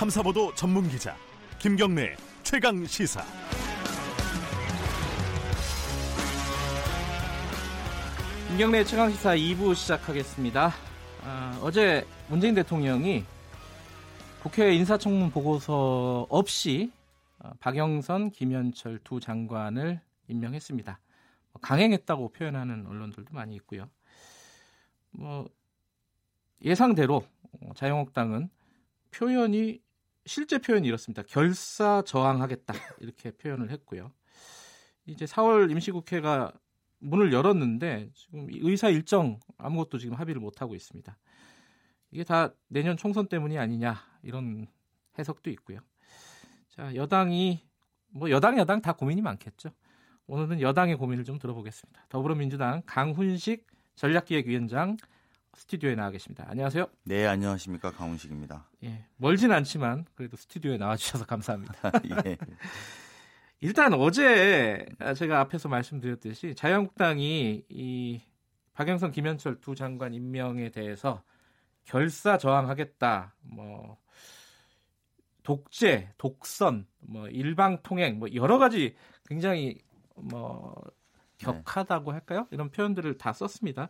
탐사보도 전문 기자 김경래 최강 시사. 김경래 최강 시사 2부 시작하겠습니다. 아, 어제 문재인 대통령이 국회 인사청문 보고서 없이 어, 박영선, 김현철 두 장관을 임명했습니다. 뭐 강행했다고 표현하는 언론들도 많이 있고요. 뭐 예상대로 어, 자유한국당은 표현이 실제 표현이 이렇습니다. 결사 저항하겠다 이렇게 표현을 했고요. 이제 4월 임시국회가 문을 열었는데 지금 의사 일정 아무것도 지금 합의를 못 하고 있습니다. 이게 다 내년 총선 때문이 아니냐 이런 해석도 있고요. 자 여당이 뭐 여당 야당 다 고민이 많겠죠. 오늘은 여당의 고민을 좀 들어보겠습니다. 더불어민주당 강훈식 전략기획위원장 스튜디오에 나와 계십니다. 안녕하세요. 네, 안녕하십니까 강훈식입니다. 예, 멀진 않지만 그래도 스튜디오에 나와주셔서 감사합니다. 예. 일단 어제 제가 앞에서 말씀드렸듯이 자유한국당이 이 박영선, 김현철 두 장관 임명에 대해서 결사 저항하겠다. 뭐 독재, 독선, 뭐 일방 통행, 뭐 여러 가지 굉장히 뭐 격하다고 할까요? 이런 표현들을 다 썼습니다.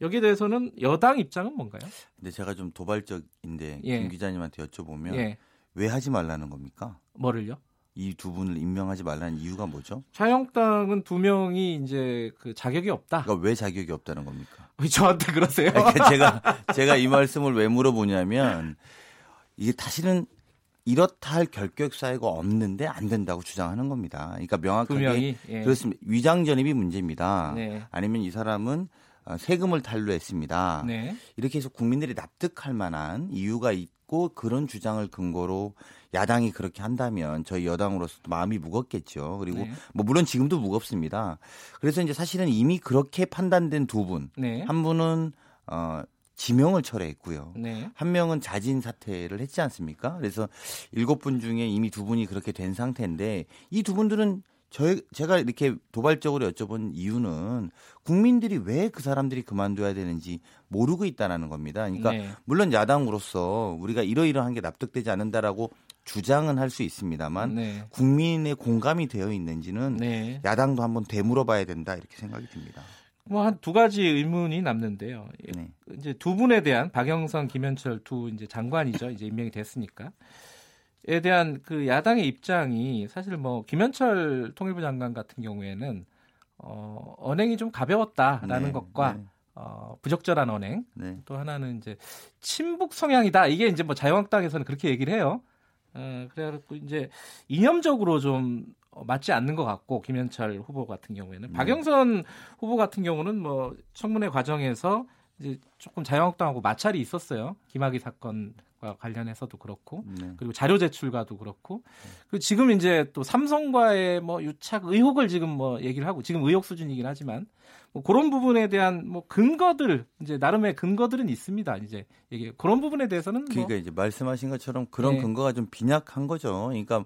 여기에 대해서는 여당 입장은 뭔가요? 근데 제가 좀 도발적인데 예. 김 기자님한테 여쭤보면 예, 왜 하지 말라는 겁니까? 뭐를요? 이 두 분을 임명하지 말라는 이유가 뭐죠? 자유한국당은 두 명이 이제 그 자격이 없다. 그러니까 왜 자격이 없다는 겁니까? 왜 저한테 그러세요? 그러니까 제가 제가 이 말씀을 왜 물어보냐면 이게 사실은 이렇다 할 결격 사유가 없는데 안 된다고 주장하는 겁니다. 그러니까 두 명확하게 명이 예. 그렇습니다. 위장 전입이 문제입니다. 네. 아니면 이 사람은 어, 세금을 탈루했습니다. 네. 이렇게 해서 국민들이 납득할 만한 이유가 있고 그런 주장을 근거로 야당이 그렇게 한다면 저희 여당으로서도 마음이 무겁겠죠. 그리고 네. 뭐 물론 지금도 무겁습니다. 그래서 이제 사실은 이미 그렇게 판단된 두 분, 네. 한 분은 어 지명을 철회했고요. 네. 한 명은 자진 사퇴를 했지 않습니까? 그래서 일곱 분 중에 이미 두 분이 그렇게 된 상태인데 이 두 분들은 저 제가 이렇게 도발적으로 여쭤본 이유는 국민들이 왜 그 사람들이 그만둬야 되는지 모르고 있다라는 겁니다. 그러니까 네. 물론 야당으로서 우리가 이러이러한 게 납득되지 않는다라고 주장은 할 수 있습니다만 네. 국민의 공감이 되어 있는지는 네. 야당도 한번 되물어봐야 된다 이렇게 생각이 듭니다. 뭐 한 두 가지 의문이 남는데요. 예, 네. 이제 두 분에 대한 박영선, 김현철 두 이제 장관이죠. 이제 임명이 됐으니까. 에 대한 그 야당의 입장이 사실 뭐 김현철 통일부 장관 같은 경우에는 어, 언행이 좀 가벼웠다라는 네, 것과 네, 어, 부적절한 언행 네. 또 하나는 이제 친북 성향이다. 이게 이제 뭐 자유한국당에서는 그렇게 얘기를 해요. 어, 그래갖고 이제 이념적으로 좀 어, 맞지 않는 것 같고 김현철 후보 같은 경우에는 네. 박영선 후보 같은 경우는 뭐 청문회 과정에서 이제 조금 자유한국당하고 마찰이 있었어요. 김학의 사건과 관련해서도 그렇고 네. 그리고 자료 제출과도 그렇고 그리고 지금 이제 또 삼성과의 뭐 유착 의혹을 지금 뭐 얘기를 하고 지금 의혹 수준이긴 하지만 뭐 그런 부분에 대한 뭐 근거들 이제 나름의 근거들은 있습니다. 이제 이게 그런 부분에 대해서는 뭐 그러니까 이제 말씀하신 것처럼 그런 네. 근거가 좀 빈약한 거죠. 그러니까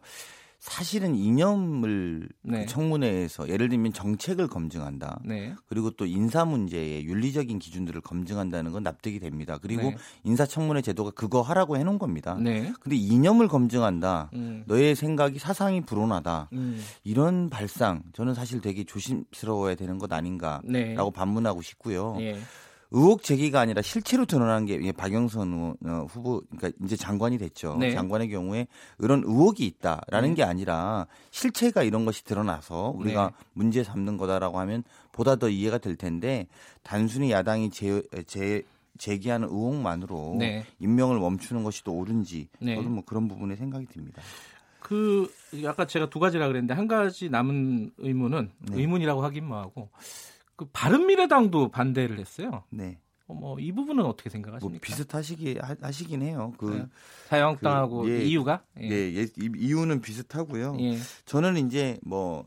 사실은 이념을 네. 그 청문회에서 예를 들면 정책을 검증한다. 네. 그리고 또 인사 문제의 윤리적인 기준들을 검증한다는 건 납득이 됩니다. 그리고 네. 인사청문회 제도가 그거 하라고 해놓은 겁니다. 네. 근데 이념을 검증한다. 음. 너의 생각이 사상이 불온하다. 음. 이런 발상 저는 사실 되게 조심스러워야 되는 것 아닌가라고 네. 반문하고 싶고요. 예. 의혹 제기가 아니라 실체로 드러난 게 박영선 후- 어, 후보 그러니까 이제 장관이 됐죠. 네. 장관의 경우에 이런 의혹이 있다라는 네. 게 아니라 실체가 이런 것이 드러나서 우리가 네. 문제 삼는 거다라고 하면 보다 더 이해가 될 텐데 단순히 야당이 제, 제 제기하는 의혹만으로 네. 임명을 멈추는 것이 또 옳은지 네. 저도 뭐 그런 부분에 생각이 듭니다. 그 아까 제가 두 가지라 그랬는데 한 가지 남은 의문은 네. 의문이라고 하긴 뭐하고 그 바른미래당도 반대를 했어요. 네. 어, 뭐이 부분은 어떻게 뭐 생각하십니까? 비슷하시기 하- 하시긴 해요. 그 네. 자유한국당하고 그, 예. 이유가 예, 예, 이- 이유는 비슷하고요. 예. 저는 이제 뭐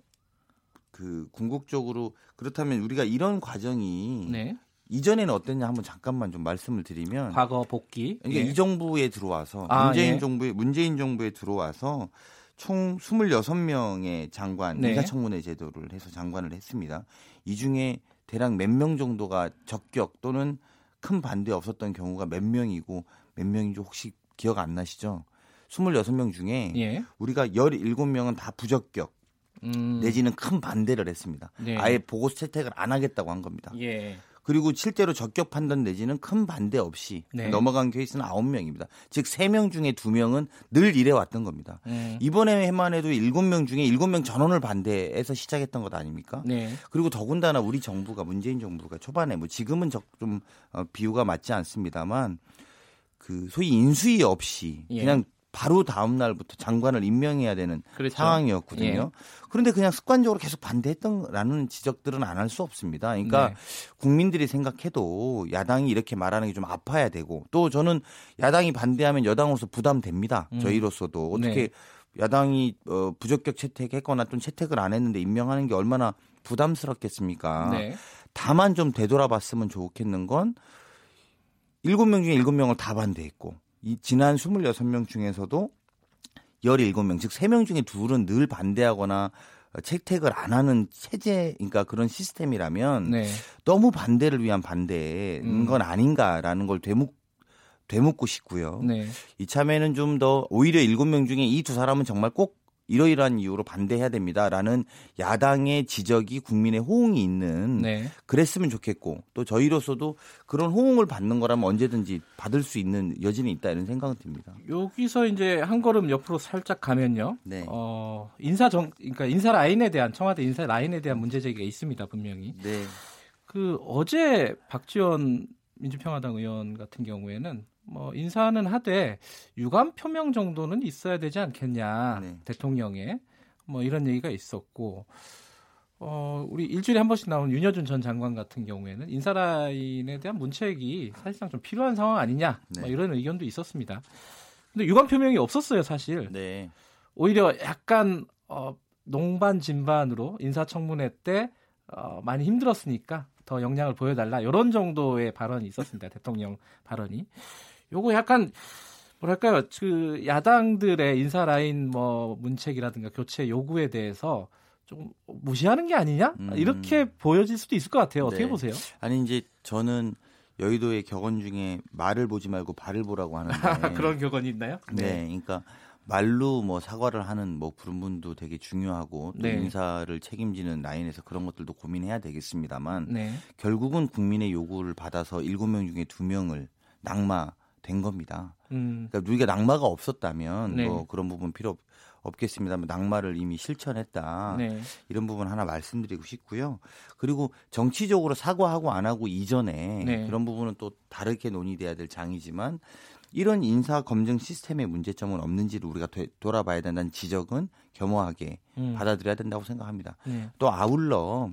그 궁극적으로 그렇다면 우리가 이런 과정이 네. 이전에는 어땠냐 한번 잠깐만 좀 말씀을 드리면 과거 복귀. 그러니까 예. 이 정부에 들어와서 아, 문재인 예. 정부에 문재인 정부에 들어와서 총 26명의 장관 네. 인사청문회 제도를 해서 장관을 했습니다. 이 중에 대략 몇 명 정도가 적격 또는 큰 반대 없었던 경우가 몇 명이고 몇 명인지 혹시 기억 안 나시죠? 26명 중에 예. 우리가 17명은 다 부적격 음. 내지는 큰 반대를 했습니다. 네. 아예 보고서 채택을 안 하겠다고 한 겁니다. 예. 그리고 실제로 적격 판단 내지는 큰 반대 없이 네. 넘어간 케이스는 9명입니다. 즉 3명 중에 2명은 늘 이래 왔던 겁니다. 음. 이번에만 해도 7명 중에 7명 전원을 반대해서 시작했던 것 아닙니까? 네. 그리고 더군다나 우리 정부가 문재인 정부가 초반에 뭐 지금은 적- 좀 어, 비유가 맞지 않습니다만 그 소위 인수위 없이 예. 그냥 바로 다음 날부터 장관을 임명해야 되는 그렇죠. 상황이었거든요. 예. 그런데 그냥 습관적으로 계속 반대했던라는 지적들은 안 할 수 없습니다. 그러니까 네. 국민들이 생각해도 야당이 이렇게 말하는 게 좀 아파야 되고 또 저는 야당이 반대하면 여당으로서 부담됩니다. 음. 저희로서도 어떻게 네. 야당이 어, 부적격 채택했거나 또 채택을 안 했는데 임명하는 게 얼마나 부담스럽겠습니까? 네. 다만 좀 되돌아봤으면 좋겠는 건 일곱 명 중에 일곱 명을 다 반대했고 이 지난 26명 중에서도 17명 즉 3명 중에 둘은 늘 반대하거나 어, 채택을 안 하는 체제 그러니까 그런 시스템이라면 네. 너무 반대를 위한 반대인 음. 건 아닌가라는 걸 되묻 되묻고 싶고요. 네. 이참에는 좀 더 오히려 일곱 명 중에 이 두 사람은 정말 꼭 이러이러한 이유로 반대해야 됩니다라는 야당의 지적이 국민의 호응이 있는 네. 그랬으면 좋겠고 또 저희로서도 그런 호응을 받는 거라면 언제든지 받을 수 있는 여지는 있다 이런 생각은 듭니다. 여기서 이제 한 걸음 옆으로 살짝 가면요. 네. 어, 인사 정 그러니까 인사 라인에 대한 청와대 인사 라인에 대한 문제 제기가 있습니다, 분명히. 네. 그 어제 박지원 민주평화당 의원 같은 경우에는 뭐 인사는 하되 유감 표명 정도는 있어야 되지 않겠냐 네. 대통령의 뭐 이런 얘기가 있었고 어 우리 일주일에 한 번씩 나오는 윤여준 전 장관 같은 경우에는 인사 라인에 대한 문책이 사실상 좀 필요한 상황 아니냐 뭐 네. 이런 의견도 있었습니다. 근데 유감 표명이 없었어요 사실. 네. 오히려 약간 어, 농반 진반으로 인사청문회 때 어, 많이 힘들었으니까 더 역량을 보여달라 이런 정도의 발언이 있었습니다 대통령 발언이 요거 약간 뭐랄까요 그 야당들의 인사 라인 뭐 문책이라든가 교체 요구에 대해서 좀 무시하는 게 아니냐 음. 이렇게 보여질 수도 있을 것 같아요 어떻게 네. 보세요? 아니 이제 저는 여의도의 격언 중에 말을 보지 말고 발을 보라고 하는데 그런 격언이 있나요? 네, 그러니까 말로 뭐 사과를 하는 뭐 그런 분도 되게 중요하고 또 네. 인사를 책임지는 라인에서 그런 것들도 고민해야 되겠습니다만 네. 결국은 국민의 요구를 받아서 일곱 명 중에 두 명을 낙마 된 겁니다. 음, 그러니까 우리가 낙마가 없었다면 네. 뭐 그런 부분 필요 없, 없겠습니다만 낙마를 이미 실천했다. 네. 이런 부분 하나 말씀드리고 싶고요. 그리고 정치적으로 사과하고 안 하고 이전에 네. 그런 부분은 또 다르게 논의돼야 될 장이지만 이런 인사 검증 시스템의 문제점은 없는지를 우리가 되- 돌아봐야 된다는 지적은 겸허하게 음, 받아들여야 된다고 생각합니다. 네. 또 아울러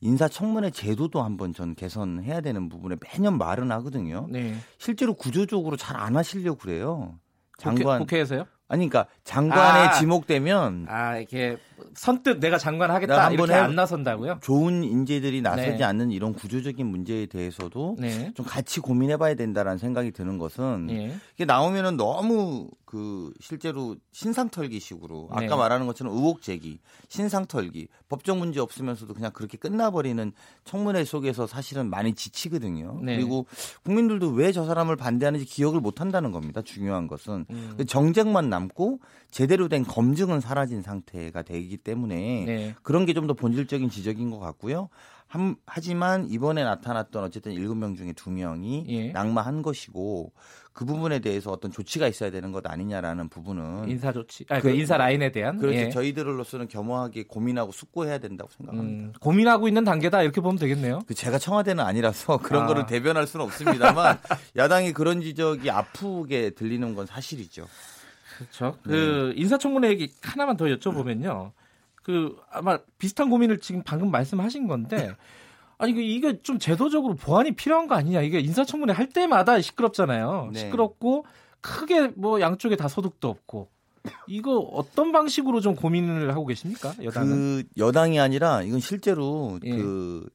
인사청문회 제도도 한번 전 개선해야 되는 부분에 매년 말은 하거든요. 네. 실제로 구조적으로 잘 안 하시려고 그래요. 장관 국회, 국회에서요? 아니 그러니까 장관에 아. 지목되면 아 이렇게 선뜻 내가 장관 하겠다 이렇게 해- 안 나선다고요? 좋은 인재들이 나서지 네. 않는 이런 구조적인 문제에 대해서도 네. 좀 같이 고민해봐야 된다라는 생각이 드는 것은 예. 이게 나오면은 너무 그 실제로 신상털기식으로 아까 네. 말하는 것처럼 의혹 제기, 신상털기, 법적 문제 없으면서도 그냥 그렇게 끝나버리는 청문회 속에서 사실은 많이 지치거든요. 네. 그리고 국민들도 왜 저 사람을 반대하는지 기억을 못 한다는 겁니다. 중요한 것은 음. 정쟁만 남고 제대로 된 검증은 사라진 상태가 되기 때문에 네. 그런 게 좀 더 본질적인 지적인 것 같고요. 한- 하지만 이번에 나타났던 어쨌든 일곱 명 중에 두 명이 예. 낙마한 것이고 그 부분에 대해서 어떤 조치가 있어야 되는 것 아니냐라는 부분은 인사 조치, 아, 그 인사 라인에 대한 그렇죠. 예. 저희들로서는 겸허하게 고민하고 숙고해야 된다고 생각합니다. 음, 고민하고 있는 단계다 이렇게 보면 되겠네요. 그 제가 청와대는 아니라서 그런 아. 거를 대변할 수는 없습니다만 야당이 그런 지적이 아프게 들리는 건 사실이죠. 그렇죠. 네. 그 인사청문회 얘기 하나만 더 여쭤보면요. 그 아마 비슷한 고민을 지금 방금 말씀하신 건데 아니 그 이게 좀 제도적으로 보완이 필요한 거 아니냐? 이게 인사청문회 할 때마다 시끄럽잖아요. 네. 시끄럽고 크게 뭐 양쪽에 다 소득도 없고 이거 어떤 방식으로 좀 고민을 하고 계십니까? 여당은 그 여당이 아니라 이건 실제로 예. 그,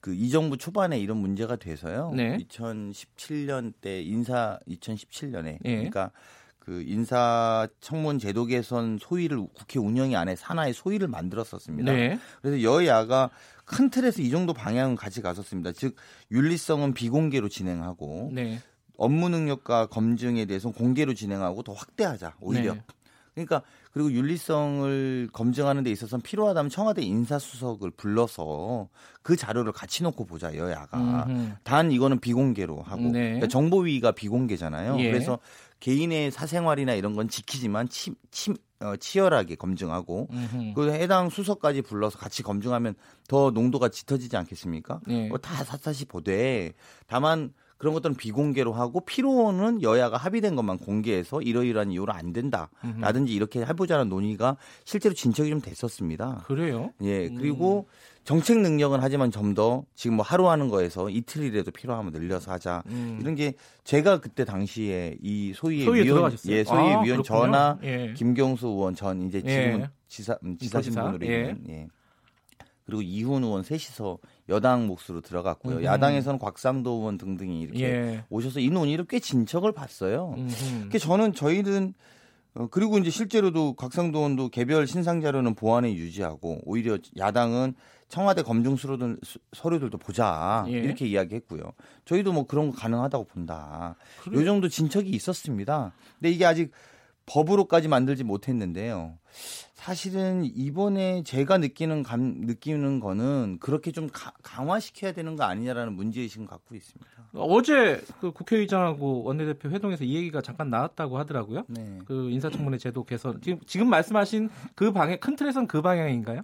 그이 정부 초반에 이런 문제가 돼서요. 네. 2017년 때 인사 2017년에 예. 그러니까 그 인사 청문 제도 개선 소위를 국회 운영위 안에 산하의 소위를 만들었었습니다. 네. 그래서 여야가 큰 틀에서 이 정도 방향은 같이 갔었습니다. 즉 윤리성은 비공개로 진행하고 네. 업무 능력과 검증에 대해서 공개로 진행하고 더 확대하자 오히려. 네. 그러니까 그리고 윤리성을 검증하는 데 있어서는 필요하다면 청와대 인사수석을 불러서 그 자료를 같이 놓고 보자 여야가. 음흠. 단 이거는 비공개로 하고 네. 그러니까 정보위가 비공개잖아요. 예. 그래서 개인의 사생활이나 이런 건 지키지만 치, 치, 어, 치열하게 검증하고 음흠. 그 해당 수석까지 불러서 같이 검증하면 더 농도가 짙어지지 않겠습니까? 네. 뭐다 사사시 보되 다만 그런 것들은 비공개로 하고 필요는 여야가 합의된 것만 공개해서 이러이러한 이유로 안 된다라든지 이렇게 해보자는 논의가 실제로 진척이 좀 됐었습니다. 그래요? 예 음. 그리고 정책 능력은 하지만 좀 더 지금 뭐 하루 하는 거에서 이틀이라도 필요하면 늘려서 하자 음. 이런 게 제가 그때 당시에 이 소위의 소위에 위원 들어가셨어요? 예 소위 의 아, 위원 그렇군요. 전하 예. 김경수 의원 전 이제 예. 지금은 지사 음, 지사 신분으로 예. 있는 예. 그리고 이훈 의원 셋이서 여당 몫으로 들어갔고요. 음흠. 야당에서는 곽상도 의원 등등이 이렇게 예. 오셔서 이 논의를 꽤 진척을 봤어요. 음흠. 그 저는 저희는 어, 그리고 이제 실제로도 곽상도 의원도 개별 신상 자료는 보안에 유지하고 오히려 야당은 청와대 검증 서류들, 서류들도 보자 예. 이렇게 이야기했고요. 저희도 뭐 그런 거 가능하다고 본다. 그래요? 요 정도 진척이 있었습니다. 근데 이게 아직 법으로까지 만들지 못했는데요. 사실은 이번에 제가 느끼는 감, 느끼는 거는 그렇게 좀 가- 강화시켜야 되는 거 아니냐라는 문제의식을 갖고 있습니다. 어제 그 국회의장하고 원내대표 회동에서 이 얘기가 잠깐 나왔다고 하더라고요. 네. 그 인사청문회 제도 개선 지금 지금 말씀하신 그 방향 큰 틀에서는 그 방향인가요?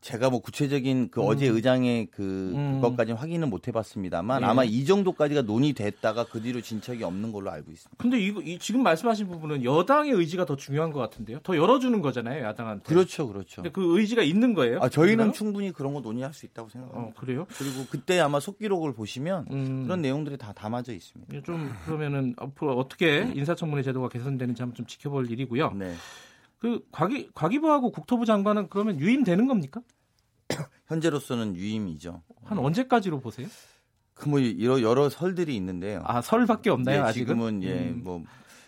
제가 뭐 구체적인 그 어제 의장의 그 음. 그것까지는 확인은 못 해봤습니다만 예. 아마 이 정도까지가 논의됐다가 그 뒤로 진척이 없는 걸로 알고 있습니다. 근데 이거 이, 지금 말씀하신 부분은 여당의 의지가 더 중요한 것 같은데요. 더 열어주는 거잖아요, 야당한테. 그렇죠, 그렇죠. 근데 그 의지가 있는 거예요? 아 저희는 그런가요? 충분히 그런 거 논의할 수 있다고 생각합니다. 어 그래요? 그리고 그때 아마 속기록을 보시면 음. 그런 내용들이 다 담아져 있습니다. 예, 좀 그러면은 앞으로 어떻게 인사청문회 제도가 개선되는지 한번 좀 지켜볼 일이고요. 네. 그 과기 과기부하고 국토부 장관은 그러면 유임되는 겁니까? 현재로서는 유임이죠. 한 언제까지로 보세요? 그뭐 여러 여러 설들이 있는데요. 아 설밖에 없나요 예, 아직은? 지금은 예, 음. 뭐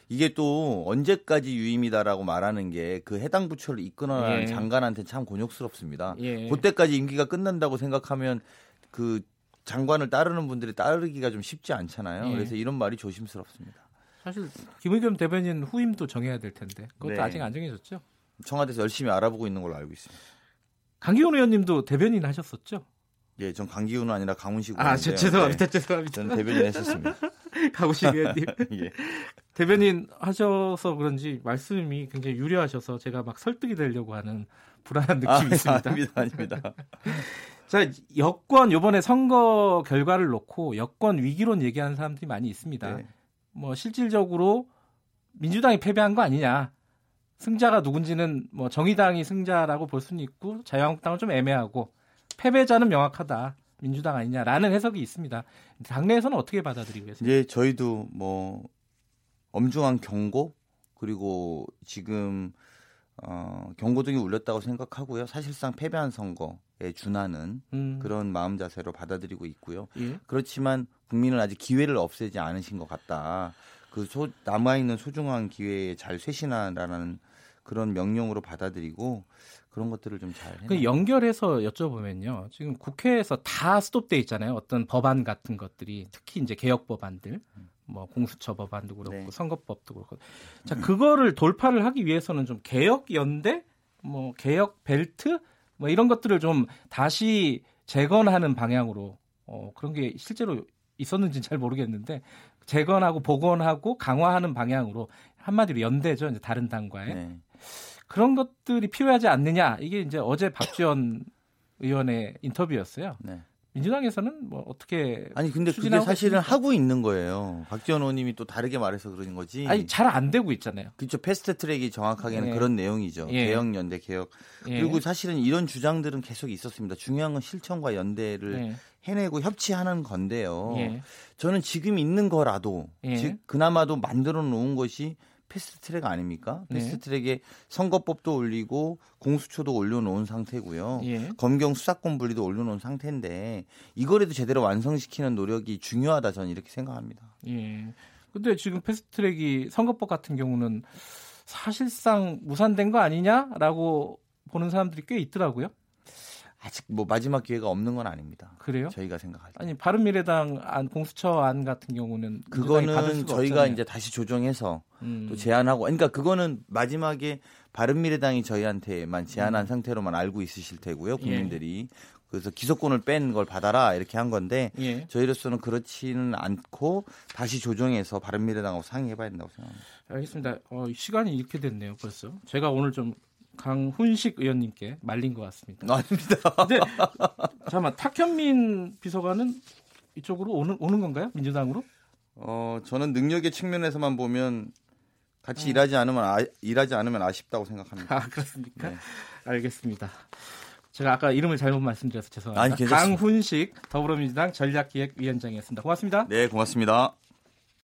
이게 또 언제까지 유임이다라고 말하는 게 그 해당 부처를 이끌어가는 예. 장관한테 참 곤욕스럽습니다. 예. 그때까지 임기가 끝난다고 생각하면 그 장관을 따르는 분들이 따르기가 좀 쉽지 않잖아요. 예. 그래서 이런 말이 조심스럽습니다. 사실 김의겸 대변인 후임도 정해야 될 텐데 그것도 네. 아직 안 정해졌죠. 청와대에서 열심히 알아보고 있는 걸로 알고 있습니다. 강기훈 의원님도 대변인 하셨었죠? 예, 전 강기훈은 아니라 강훈식 아, 저, 의원인데요. 죄송합니다. 네, 죄송합니다. 전 대변인 했었습니다. 강우식 의원님. 예. 대변인 하셔서 그런지 말씀이 굉장히 유려하셔서 제가 막 설득이 되려고 하는 불안한 느낌이 아, 있습니다. 아닙니다, 아닙니다. 자, 여권 요번에 선거 결과를 놓고 여권 위기론 얘기하는 사람들이 많이 있습니다. 네. 뭐 실질적으로 민주당이 패배한 거 아니냐. 승자가 누군지는 뭐 정의당이 승자라고 볼 수는 있고 자유한국당은 좀 애매하고 패배자는 명확하다. 민주당 아니냐라는 해석이 있습니다. 당내에서는 어떻게 받아들이고 계세요? 이제 저희도 뭐 엄중한 경고 그리고 지금 어, 경고등이 울렸다고 생각하고요. 사실상 패배한 선거에 준하는 음, 그런 마음 자세로 받아들이고 있고요. 예. 그렇지만 국민은 아직 기회를 없애지 않으신 것 같다. 그 소, 남아있는 소중한 기회에 잘 쇄신하라는 그런 명령으로 받아들이고 그런 것들을 좀 잘. 그 연결해서 여쭤보면요. 지금 국회에서 다 스톱돼 있잖아요. 어떤 법안 같은 것들이 특히 이제 개혁 법안들, 뭐 공수처 법안도 그렇고 네. 선거법도 그렇고. 자, 그거를 돌파를 하기 위해서는 좀 개혁 연대, 뭐 개혁 벨트, 뭐 이런 것들을 좀 다시 재건하는 방향으로 어, 그런 게 실제로 있었는지는 잘 모르겠는데 재건하고 복원하고 강화하는 방향으로 한마디로 연대죠. 이제 다른 당과의. 네. 그런 것들이 필요하지 않느냐 이게 이제 어제 박지원 의원의 인터뷰였어요. 네. 민주당에서는 뭐 어떻게 아니 근데 그게 사실은 있습니까? 하고 있는 거예요. 박지원 의원님이 또 다르게 말해서 그러는 거지. 아니 잘 안 되고 있잖아요. 그렇죠. 패스트 트랙이 정확하게는 예. 그런 내용이죠. 예. 개혁 연대 개혁. 예. 그리고 사실은 이런 주장들은 계속 있었습니다. 중요한 건 실천과 연대를 예. 해내고 협치하는 건데요. 예. 저는 지금 있는 거라도 예. 즉 그나마도 만들어 놓은 것이 패스트 트랙 아닙니까? 네. 패스트 트랙에 선거법도 올리고 공수처도 올려놓은 상태고요. 예. 검경 수사권 분리도 올려놓은 상태인데 이거라도 제대로 완성시키는 노력이 중요하다 저는 이렇게 생각합니다. 예. 근데 지금 패스트트랙이 선거법 같은 경우는 사실상 무산된 거 아니냐라고 보는 사람들이 꽤 있더라고요. 아직 뭐 마지막 기회가 없는 건 아닙니다. 그래요? 저희가 생각할 때. 아니 바른미래당 안 공수처 안 같은 경우는 그거는 저희가 없잖아요. 이제 다시 조정해서 음. 또 제안하고 그러니까 그거는 마지막에 바른미래당이 저희한테만 음. 제안한 상태로만 알고 있으실 테고요 국민들이 그래서 기소권을 뺀 걸 받아라 이렇게 한 건데 예. 저희로서는 그렇지는 않고 다시 조정해서 바른미래당하고 상의해봐야 된다고 생각합니다. 알겠습니다. 어, 시간이 이렇게 됐네요, 벌써. 제가 오늘 좀 강훈식 의원님께 말린 것 같습니다. 아닙니다. 근데 잠깐만 탁현민 비서관은 이쪽으로 오는 오는 건가요? 민주당으로? 어 저는 능력의 측면에서만 보면 음. 같이 일하지 않으면 아, 일하지 않으면 아쉽다고 생각합니다. 아 그렇습니까? 네. 알겠습니다. 제가 아까 이름을 잘못 말씀드려서 죄송합니다. 아니, 괜찮습니다. 강훈식 더불어민주당 전략기획위원장이었습니다. 고맙습니다. 네 고맙습니다.